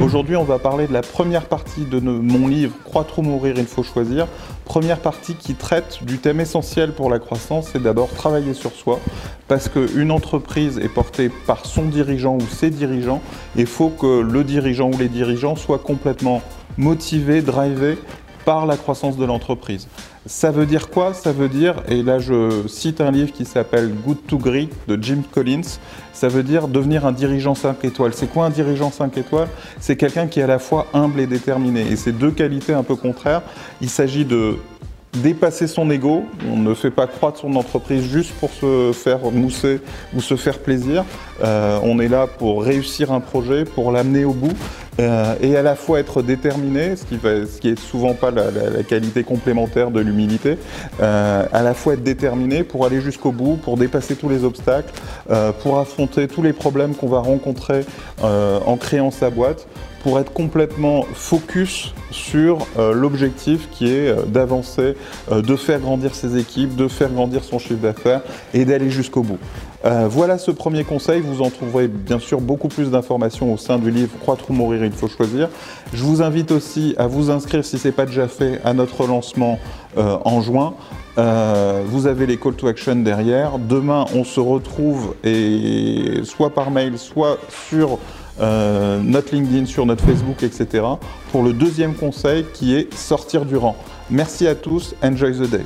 Aujourd'hui, on va parler de la première partie de mon livre Croître ou mourir, il faut choisir. Première partie qui traite du thème essentiel pour la croissance, c'est d'abord travailler sur soi, parce qu'une entreprise est portée par son dirigeant ou ses dirigeants, et il faut que le dirigeant ou les dirigeants soient complètement motivés, drivés par la croissance de l'entreprise. Ça veut dire quoi Ça veut dire, et là je cite un livre qui s'appelle Good to Great de Jim Collins, ça veut dire devenir un dirigeant 5 étoiles. C'est quoi un dirigeant 5 étoiles? C'est quelqu'un qui est à la fois humble et déterminé. Et c'est deux qualités un peu contraires. Il s'agit de dépasser son ego. On ne fait pas croître son entreprise juste pour se faire mousser ou se faire plaisir. Euh, on est là pour réussir un projet, pour l'amener au bout. Euh, et à la fois être déterminé, ce qui, est souvent pas la, qualité complémentaire de l'humilité, euh, à la fois être déterminé pour aller jusqu'au bout, pour dépasser tous les obstacles, euh, pour affronter tous les problèmes qu'on va rencontrer en créant sa boîte, pour être complètement focus sur euh, l'objectif qui est euh, d'avancer, euh, de faire grandir ses équipes, de faire grandir son chiffre d'affaires et d'aller jusqu'au bout. voilà ce premier conseil. Vous en trouverez bien sûr beaucoup plus d'informations au sein du livre Croître ou mourir, il faut choisir. Je vous invite aussi à vous inscrire, si ce n'est pas déjà fait, à notre lancement en juin. Vous avez les call to action derrière. Demain, on se retrouve et soit par mail, soit sur euh, notre LinkedIn, sur notre Facebook, etc. pour le deuxième conseil qui est sortir du rang. Merci à tous. Enjoy the day.